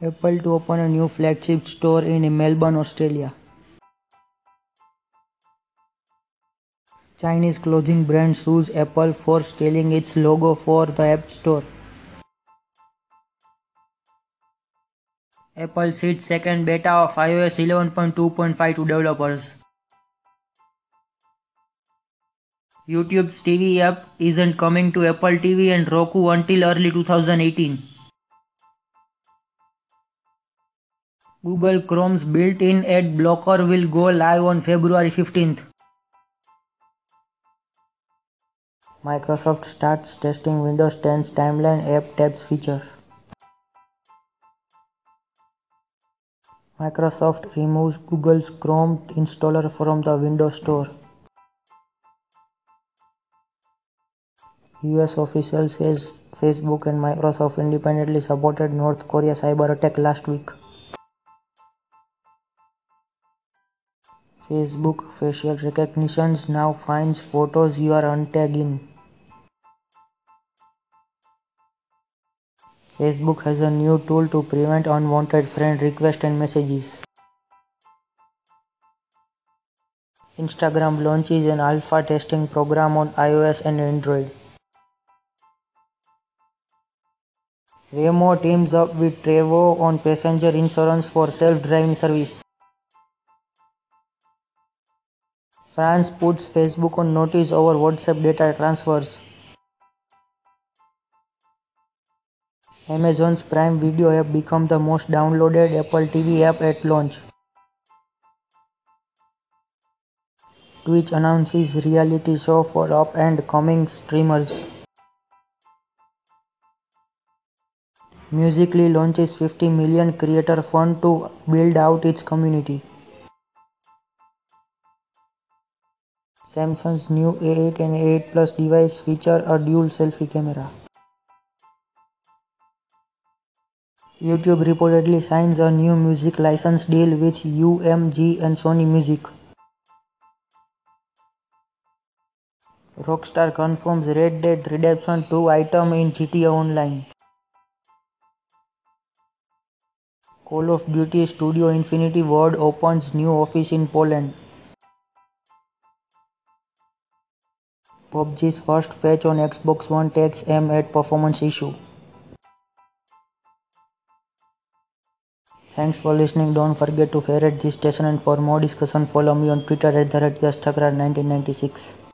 Apple to open a new flagship store in Melbourne, Australia. Chinese clothing brand sues Apple for stealing its logo for the App Store. Apple seeds second beta of iOS 11.2.5 to developers. YouTube's TV app isn't coming to Apple TV and Roku until early 2018. Google Chrome's built-in ad blocker will go live on February 15th. Microsoft starts testing Windows 10's Timeline App Tabs feature. Microsoft removes Google's Chrome installer from the Windows Store. US official says Facebook and Microsoft independently supported North Korea cyber attack last week. Facebook facial recognition now finds photos you are untagged in. Facebook has a new tool to prevent unwanted friend requests and messages. Instagram launches an alpha testing program on iOS and Android. Waymo teams up with Trov on passenger insurance for self-driving service. France puts Facebook on notice over WhatsApp data transfers. Amazon's Prime Video app became the most downloaded Apple TV app at launch. Twitch announces reality show for up and coming streamers. Musical.ly launches 50 million creator fund to build out its community. Samsung's new A8 and A8 Plus device feature a dual selfie camera. YouTube reportedly signs a new music license deal with UMG and Sony Music. Rockstar confirms Red Dead Redemption 2 item in GTA Online. Call of Duty Studio Infinity Ward opens new office in Poland. PUBG's first patch on Xbox One takes aim at performance issue. Thanks for listening. Don't forget to favorite this station and for more discussion follow me on Twitter at the 1996